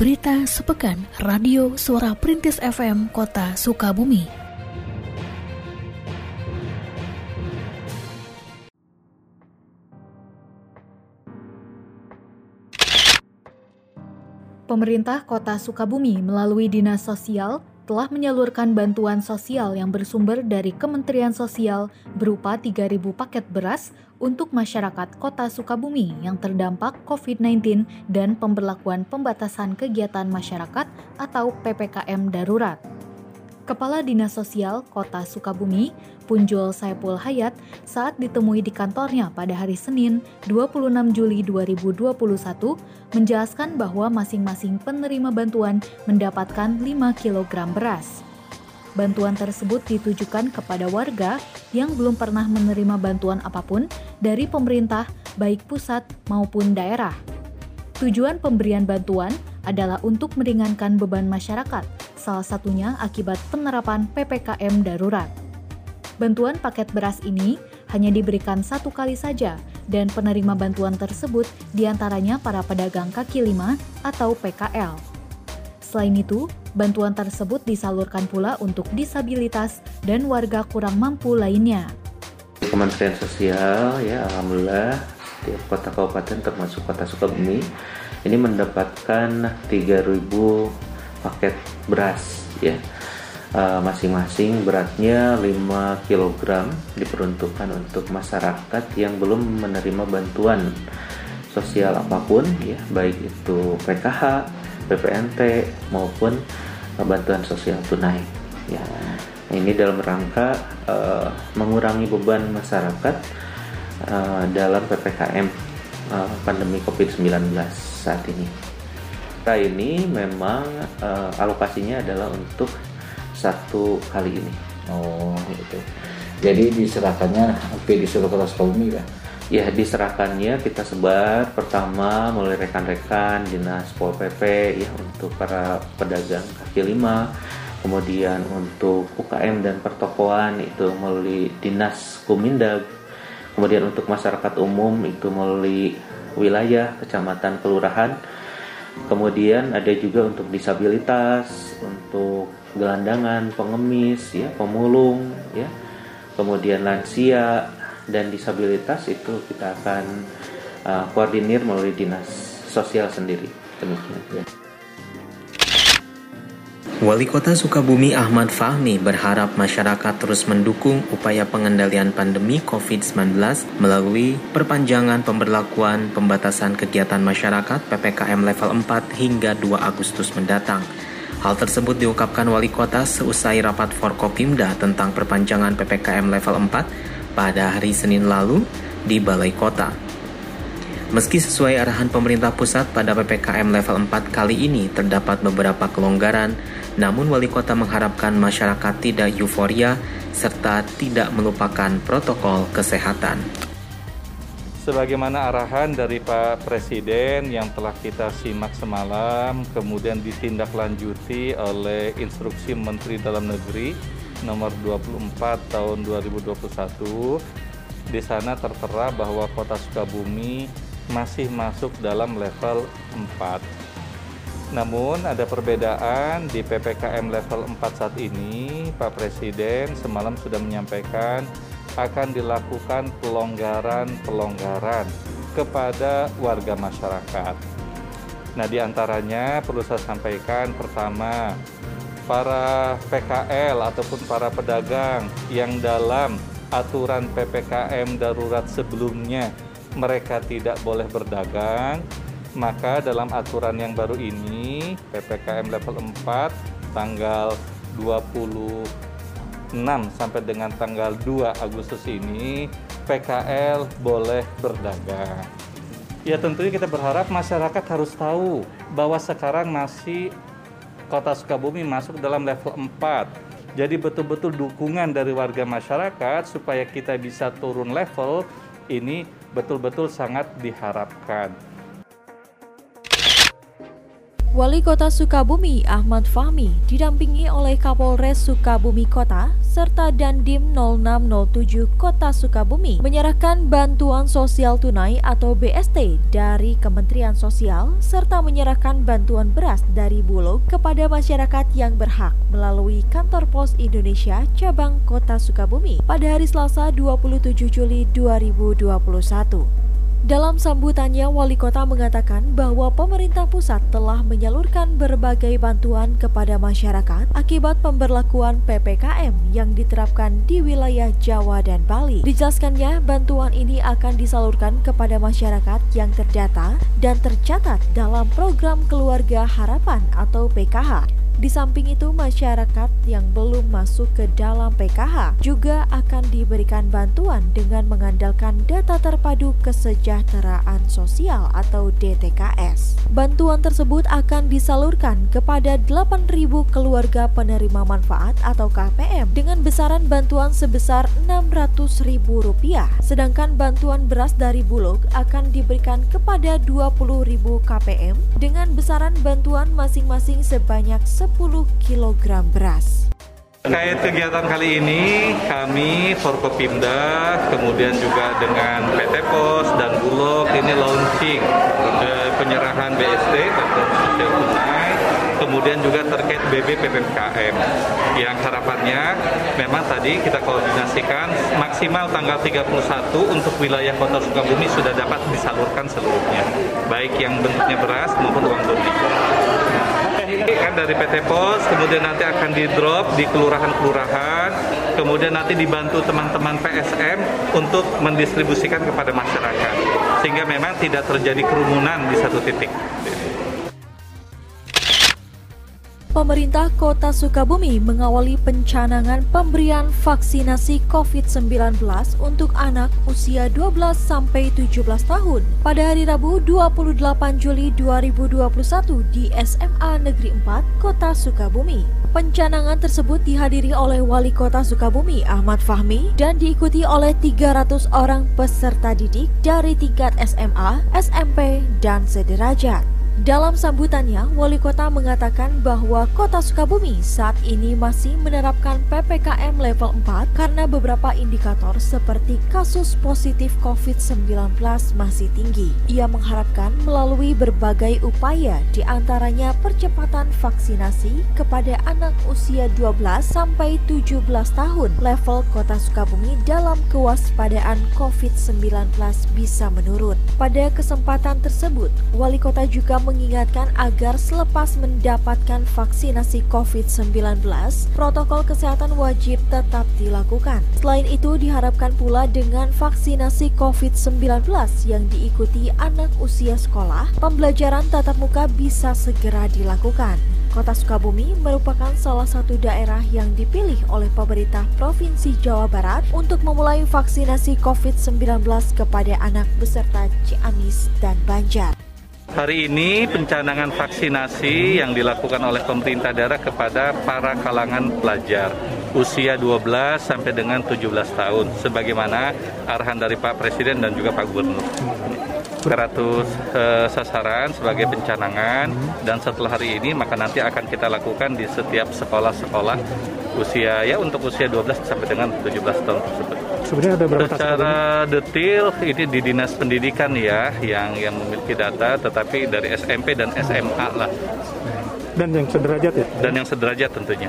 Berita sepekan Radio Suara Perintis FM Kota Sukabumi. Pemerintah Kota Sukabumi melalui Dinas Sosial telah menyalurkan bantuan sosial yang bersumber dari Kementerian Sosial berupa 3.000 paket beras untuk masyarakat Kota Sukabumi yang terdampak COVID-19 dan pemberlakuan pembatasan kegiatan masyarakat atau PPKM darurat. Kepala Dinas Sosial Kota Sukabumi, Punjul Saipul Hayat, saat ditemui di kantornya pada hari Senin 26 Juli 2021, menjelaskan bahwa masing-masing penerima bantuan mendapatkan 5 kg beras. Bantuan tersebut ditujukan kepada warga yang belum pernah menerima bantuan apa pun dari pemerintah, baik pusat maupun daerah. Tujuan pemberian bantuan adalah untuk meringankan beban masyarakat, salah satunya akibat penerapan PPKM darurat. Bantuan paket beras ini hanya diberikan satu kali saja dan penerima bantuan tersebut di antaranya para pedagang kaki lima atau PKL. Selain itu, bantuan tersebut disalurkan pula untuk disabilitas dan warga kurang mampu lainnya. Kementerian Sosial ya alhamdulillah setiap kota kabupaten termasuk kota Sukabumi ini mendapatkan 3000 paket beras ya eh, masing-masing uh, beratnya 5 kg diperuntukkan untuk masyarakat yang belum menerima bantuan sosial apa pun ya baik itu PKH, PPNT maupun uh, bantuan sosial tunai ya. Ini dalam rangka uh, mengurangi beban masyarakat uh, dalam PPKM pandemi COVID-19 saat ini. Kita ini memang uh, alokasinya adalah untuk satu kali ini. Oh, gitu. Jadi diserahkannya hampir di seluruh kota Sukabumi ya? Ya, diserahkannya kita sebar pertama mulai rekan-rekan dinas Pol PP ya untuk para pedagang kaki lima, kemudian untuk UKM dan pertokoan itu melalui dinas Kumindag Kemudian untuk masyarakat umum itu melalui wilayah, kecamatan, kelurahan. Kemudian ada juga untuk disabilitas, untuk gelandangan, pengemis, ya, pemulung, ya. Kemudian lansia dan disabilitas itu kita akan uh, koordinir melalui dinas sosial sendiri. Demikian. Ya. Wali Kota Sukabumi Ahmad Fahmi berharap masyarakat terus mendukung upaya pengendalian pandemi COVID-19 melalui perpanjangan pemberlakuan pembatasan kegiatan masyarakat PPKM level 4 hingga 2 Agustus mendatang. Hal tersebut diungkapkan Wali Kota seusai rapat Forkopimda tentang perpanjangan PPKM level 4 pada hari Senin lalu di Balai Kota. Meski sesuai arahan pemerintah pusat pada PPKM level 4 kali ini terdapat beberapa kelonggaran, namun wali kota mengharapkan masyarakat tidak euforia serta tidak melupakan protokol kesehatan. Sebagaimana arahan dari Pak Presiden yang telah kita simak semalam, kemudian ditindaklanjuti oleh instruksi Menteri Dalam Negeri nomor 24 tahun 2021, di sana tertera bahwa Kota Sukabumi masih masuk dalam level 4 namun ada perbedaan di PPKM level 4 saat ini, Pak Presiden semalam sudah menyampaikan akan dilakukan pelonggaran-pelonggaran kepada warga masyarakat. Nah, di antaranya perlu saya sampaikan pertama, para PKL ataupun para pedagang yang dalam aturan PPKM darurat sebelumnya mereka tidak boleh berdagang, maka dalam aturan yang baru ini PPKM level 4 tanggal 26 sampai dengan tanggal 2 Agustus ini PKL boleh berdagang. Ya tentunya kita berharap masyarakat harus tahu bahwa sekarang masih Kota Sukabumi masuk dalam level 4. Jadi betul-betul dukungan dari warga masyarakat supaya kita bisa turun level ini betul-betul sangat diharapkan. Wali Kota Sukabumi Ahmad Fahmi didampingi oleh Kapolres Sukabumi Kota serta Dandim 0607 Kota Sukabumi menyerahkan bantuan sosial tunai atau BST dari Kementerian Sosial serta menyerahkan bantuan beras dari Bulog kepada masyarakat yang berhak melalui Kantor Pos Indonesia cabang Kota Sukabumi pada hari Selasa 27 Juli 2021. Dalam sambutannya, wali kota mengatakan bahwa pemerintah pusat telah menyalurkan berbagai bantuan kepada masyarakat akibat pemberlakuan PPKM yang diterapkan di wilayah Jawa dan Bali. Dijelaskannya, bantuan ini akan disalurkan kepada masyarakat yang terdata dan tercatat dalam program Keluarga Harapan atau PKH di samping itu, masyarakat yang belum masuk ke dalam PKH juga akan diberikan bantuan dengan mengandalkan data terpadu kesejahteraan sosial atau DTKS. Bantuan tersebut akan disalurkan kepada 8.000 keluarga penerima manfaat atau KPM dengan besaran bantuan sebesar Rp600.000. Sedangkan bantuan beras dari Bulog akan diberikan kepada 20.000 KPM dengan besaran bantuan masing-masing sebanyak 10 10 kg beras. Terkait kegiatan kali ini, kami Forkopimda, kemudian juga dengan PT Pos dan Bulog ini launching eh, penyerahan BST bantuan sosial tunai, kemudian juga terkait BB PPKM. Yang harapannya memang tadi kita koordinasikan maksimal tanggal 31 untuk wilayah Kota Sukabumi sudah dapat disalurkan seluruhnya, baik yang bentuknya beras maupun uang tunai kan dari PT Pos, kemudian nanti akan di drop di kelurahan-kelurahan, kemudian nanti dibantu teman-teman PSM untuk mendistribusikan kepada masyarakat, sehingga memang tidak terjadi kerumunan di satu titik. Pemerintah Kota Sukabumi mengawali pencanangan pemberian vaksinasi COVID-19 untuk anak usia 12 sampai 17 tahun pada hari Rabu 28 Juli 2021 di SMA Negeri 4 Kota Sukabumi. Pencanangan tersebut dihadiri oleh Wali Kota Sukabumi Ahmad Fahmi dan diikuti oleh 300 orang peserta didik dari tingkat SMA, SMP, dan sederajat. Dalam sambutannya, wali kota mengatakan bahwa kota Sukabumi saat ini masih menerapkan PPKM level 4 karena beberapa indikator seperti kasus positif COVID-19 masih tinggi. Ia mengharapkan melalui berbagai upaya di antaranya percepatan vaksinasi kepada anak usia 12 sampai 17 tahun level kota Sukabumi dalam kewaspadaan COVID-19 bisa menurun. Pada kesempatan tersebut, wali kota juga mengingatkan agar selepas mendapatkan vaksinasi COVID-19, protokol kesehatan wajib tetap dilakukan. Selain itu, diharapkan pula dengan vaksinasi COVID-19 yang diikuti anak usia sekolah, pembelajaran tatap muka bisa segera dilakukan. Kota Sukabumi merupakan salah satu daerah yang dipilih oleh pemerintah Provinsi Jawa Barat untuk memulai vaksinasi COVID-19 kepada anak beserta Ciamis dan Banjar. Hari ini pencanangan vaksinasi yang dilakukan oleh pemerintah daerah kepada para kalangan pelajar usia 12 sampai dengan 17 tahun sebagaimana arahan dari Pak Presiden dan juga Pak Gubernur. 100 eh, sasaran sebagai pencanangan dan setelah hari ini maka nanti akan kita lakukan di setiap sekolah-sekolah usia ya untuk usia 12 sampai dengan 17 tahun tersebut. Sebenarnya ada berapa Secara detail ini di dinas pendidikan ya yang yang memiliki data, tetapi dari SMP dan SMA lah. Dan yang sederajat ya? Dan yang sederajat tentunya.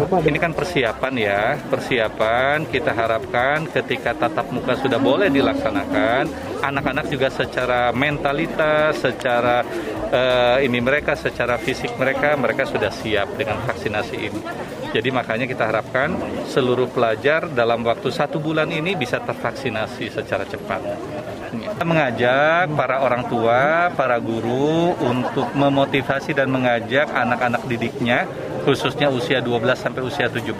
Ini kan persiapan ya, persiapan kita harapkan ketika tatap muka sudah boleh dilaksanakan, anak-anak juga secara mentalitas, secara uh, ini mereka, secara fisik mereka, mereka sudah siap dengan vaksinasi ini. Jadi makanya kita harapkan seluruh pelajar dalam waktu satu bulan ini bisa tervaksinasi secara cepat. Kita mengajak para orang tua, para guru untuk memotivasi dan mengajak anak-anak didiknya khususnya usia 12 sampai usia 17.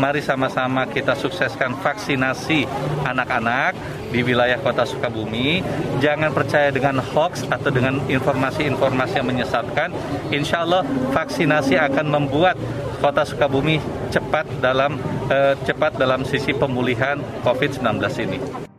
Mari sama-sama kita sukseskan vaksinasi anak-anak di wilayah Kota Sukabumi. Jangan percaya dengan hoax atau dengan informasi-informasi yang menyesatkan. Insya Allah vaksinasi akan membuat Kota Sukabumi cepat dalam eh, cepat dalam sisi pemulihan COVID-19 ini.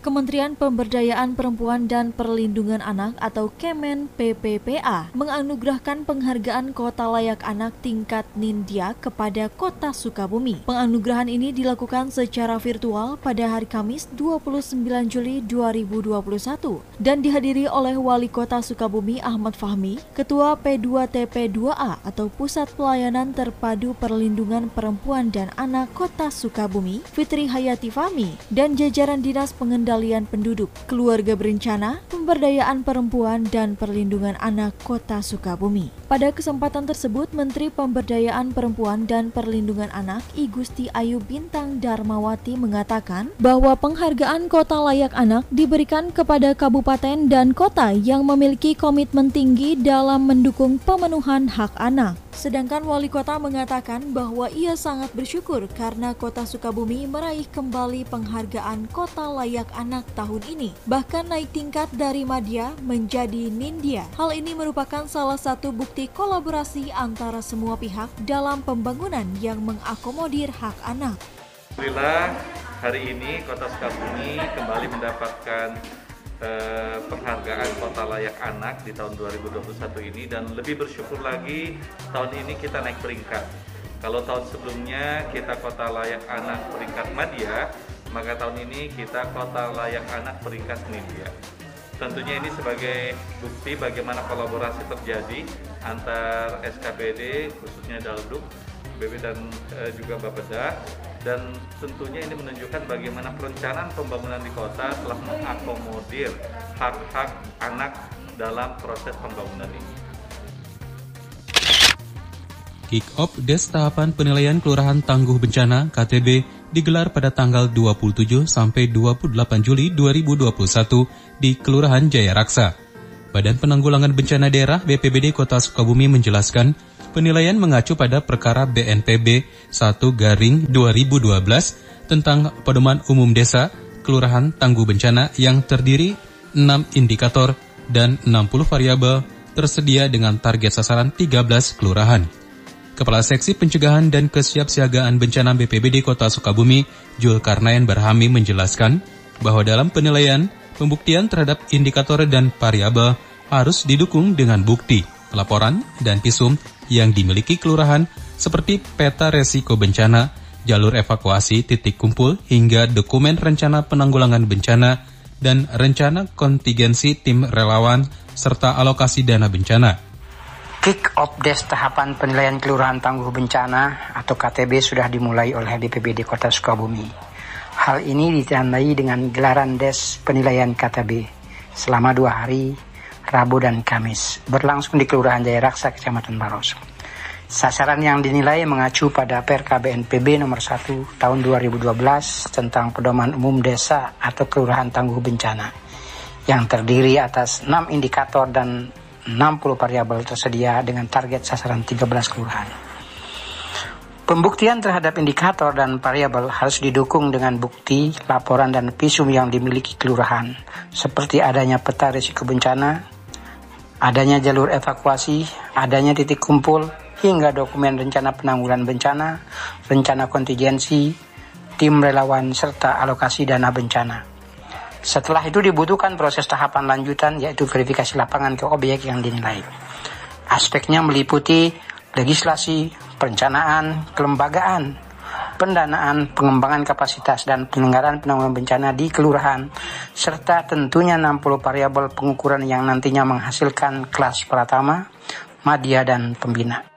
Kementerian Pemberdayaan Perempuan dan Perlindungan Anak atau Kemen PPPA menganugerahkan penghargaan Kota Layak Anak tingkat Nindya kepada Kota Sukabumi. Penganugerahan ini dilakukan secara virtual pada hari Kamis 29 Juli 2021 dan dihadiri oleh Wali Kota Sukabumi Ahmad Fahmi, Ketua P2TP2A atau Pusat Pelayanan Terpadu Perlindungan Perempuan dan Anak Kota Sukabumi, Fitri Hayati Fahmi, dan jajaran Dinas Pengendalian Pengendalian Penduduk, Keluarga Berencana, Pemberdayaan Perempuan dan Perlindungan Anak Kota Sukabumi. Pada kesempatan tersebut, Menteri Pemberdayaan Perempuan dan Perlindungan Anak I Gusti Ayu Bintang Darmawati mengatakan bahwa penghargaan Kota Layak Anak diberikan kepada kabupaten dan kota yang memiliki komitmen tinggi dalam mendukung pemenuhan hak anak. Sedangkan wali kota mengatakan bahwa ia sangat bersyukur karena kota Sukabumi meraih kembali penghargaan kota layak anak tahun ini. Bahkan naik tingkat dari Madya menjadi Nindya. Hal ini merupakan salah satu bukti kolaborasi antara semua pihak dalam pembangunan yang mengakomodir hak anak. Alhamdulillah hari ini kota Sukabumi kembali mendapatkan eh, penghargaan Kota Layak Anak di tahun 2021 ini dan lebih bersyukur lagi tahun ini kita naik peringkat. Kalau tahun sebelumnya kita Kota Layak Anak peringkat Madya, maka tahun ini kita Kota Layak Anak peringkat Nindya. Tentunya ini sebagai bukti bagaimana kolaborasi terjadi antar SKPD khususnya Dalduk, BB dan e, juga Bapeda dan tentunya ini menunjukkan bagaimana perencanaan pembangunan di kota telah mengakomodir hak-hak anak dalam proses pembangunan ini. Kick-off Des Tahapan Penilaian Kelurahan Tangguh Bencana KTB digelar pada tanggal 27 sampai 28 Juli 2021 di Kelurahan Jaya Raksa. Badan Penanggulangan Bencana Daerah BPBD Kota Sukabumi menjelaskan penilaian mengacu pada perkara BNPB 1 Garing 2012 tentang pedoman umum desa kelurahan tangguh bencana yang terdiri 6 indikator dan 60 variabel tersedia dengan target sasaran 13 kelurahan. Kepala Seksi Pencegahan dan Kesiapsiagaan Bencana BPBD Kota Sukabumi, Jul Karnayan Barhami menjelaskan bahwa dalam penilaian, pembuktian terhadap indikator dan variabel harus didukung dengan bukti, laporan, dan visum yang dimiliki kelurahan seperti peta resiko bencana, jalur evakuasi titik kumpul hingga dokumen rencana penanggulangan bencana dan rencana kontingensi tim relawan serta alokasi dana bencana. Kick off des tahapan penilaian kelurahan tangguh bencana atau KTB sudah dimulai oleh BPBD Kota Sukabumi. Hal ini ditandai dengan gelaran des penilaian KTB selama dua hari, Rabu dan Kamis, berlangsung di Kelurahan Jaya Raksa, Kecamatan Baros. Sasaran yang dinilai mengacu pada Perka BNPB nomor 1 tahun 2012 tentang pedoman umum desa atau kelurahan tangguh bencana yang terdiri atas 6 indikator dan 60 variabel tersedia dengan target sasaran 13 kelurahan. Pembuktian terhadap indikator dan variabel harus didukung dengan bukti, laporan, dan visum yang dimiliki kelurahan, seperti adanya peta risiko bencana, adanya jalur evakuasi, adanya titik kumpul, hingga dokumen rencana penanggulangan bencana, rencana kontingensi, tim relawan, serta alokasi dana bencana. Setelah itu dibutuhkan proses tahapan lanjutan yaitu verifikasi lapangan ke objek yang dinilai. Aspeknya meliputi legislasi, perencanaan, kelembagaan, pendanaan, pengembangan kapasitas, dan penyelenggaraan penanggulangan bencana di kelurahan, serta tentunya 60 variabel pengukuran yang nantinya menghasilkan kelas pertama, madya, dan pembina.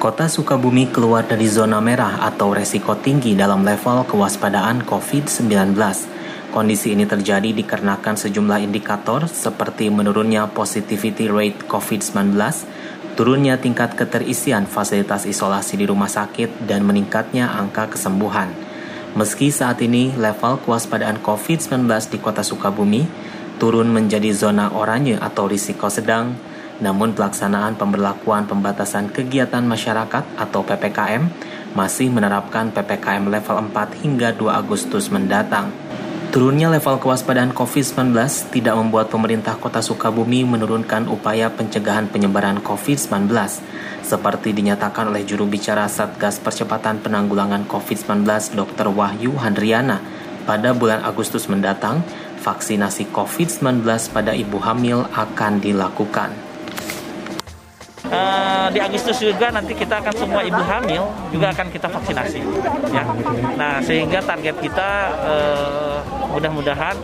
Kota Sukabumi keluar dari zona merah atau resiko tinggi dalam level kewaspadaan COVID-19. Kondisi ini terjadi dikarenakan sejumlah indikator seperti menurunnya positivity rate COVID-19, turunnya tingkat keterisian fasilitas isolasi di rumah sakit, dan meningkatnya angka kesembuhan. Meski saat ini level kewaspadaan COVID-19 di kota Sukabumi turun menjadi zona oranye atau risiko sedang, namun pelaksanaan pemberlakuan pembatasan kegiatan masyarakat atau PPKM masih menerapkan PPKM level 4 hingga 2 Agustus mendatang. Turunnya level kewaspadaan COVID-19 tidak membuat pemerintah kota Sukabumi menurunkan upaya pencegahan penyebaran COVID-19, seperti dinyatakan oleh juru bicara Satgas Percepatan Penanggulangan COVID-19 Dr. Wahyu Handriana pada bulan Agustus mendatang, vaksinasi COVID-19 pada ibu hamil akan dilakukan. Uh, di Agustus juga nanti kita akan semua ibu hamil juga akan kita vaksinasi ya. Nah, sehingga target kita uh, mudah-mudahan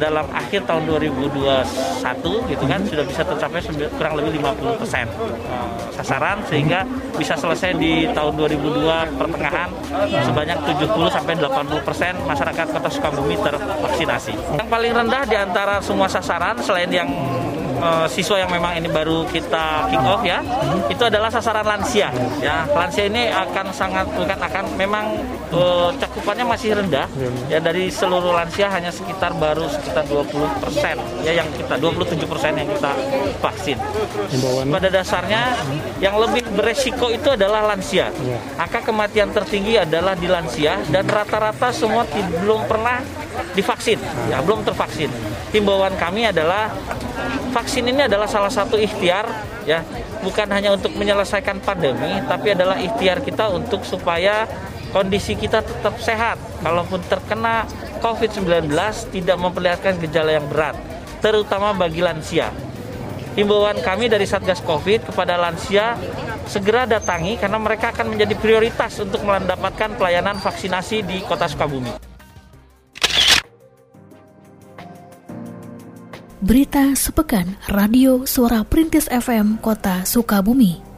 dalam akhir tahun 2021 gitu kan sudah bisa tercapai kurang lebih 50% persen uh, sasaran sehingga bisa selesai di tahun 2002 pertengahan sebanyak 70 sampai 80% persen masyarakat Kota Sukabumi tervaksinasi. Yang paling rendah di antara semua sasaran selain yang uh, siswa yang memang ini baru kita kick off ya, itu adalah sasaran lansia. Ya, lansia ini akan sangat bukan akan memang uh, cakupannya masih rendah. Ya dari seluruh lansia hanya sekitar baru sekitar 20 persen ya yang kita 27 persen yang kita vaksin. Pada dasarnya yang lebih beresiko itu adalah lansia. Angka kematian tertinggi adalah di lansia dan rata-rata semua belum pernah divaksin, ya belum tervaksin. Himbauan kami adalah vaksin ini adalah salah satu ikhtiar ya. Bukan hanya untuk menyelesaikan pandemi tapi adalah ikhtiar kita untuk supaya kondisi kita tetap sehat. Kalaupun terkena COVID-19 tidak memperlihatkan gejala yang berat terutama bagi lansia. Himbauan kami dari Satgas Covid kepada lansia segera datangi karena mereka akan menjadi prioritas untuk mendapatkan pelayanan vaksinasi di Kota Sukabumi. Berita sepekan Radio Suara Perintis FM Kota Sukabumi.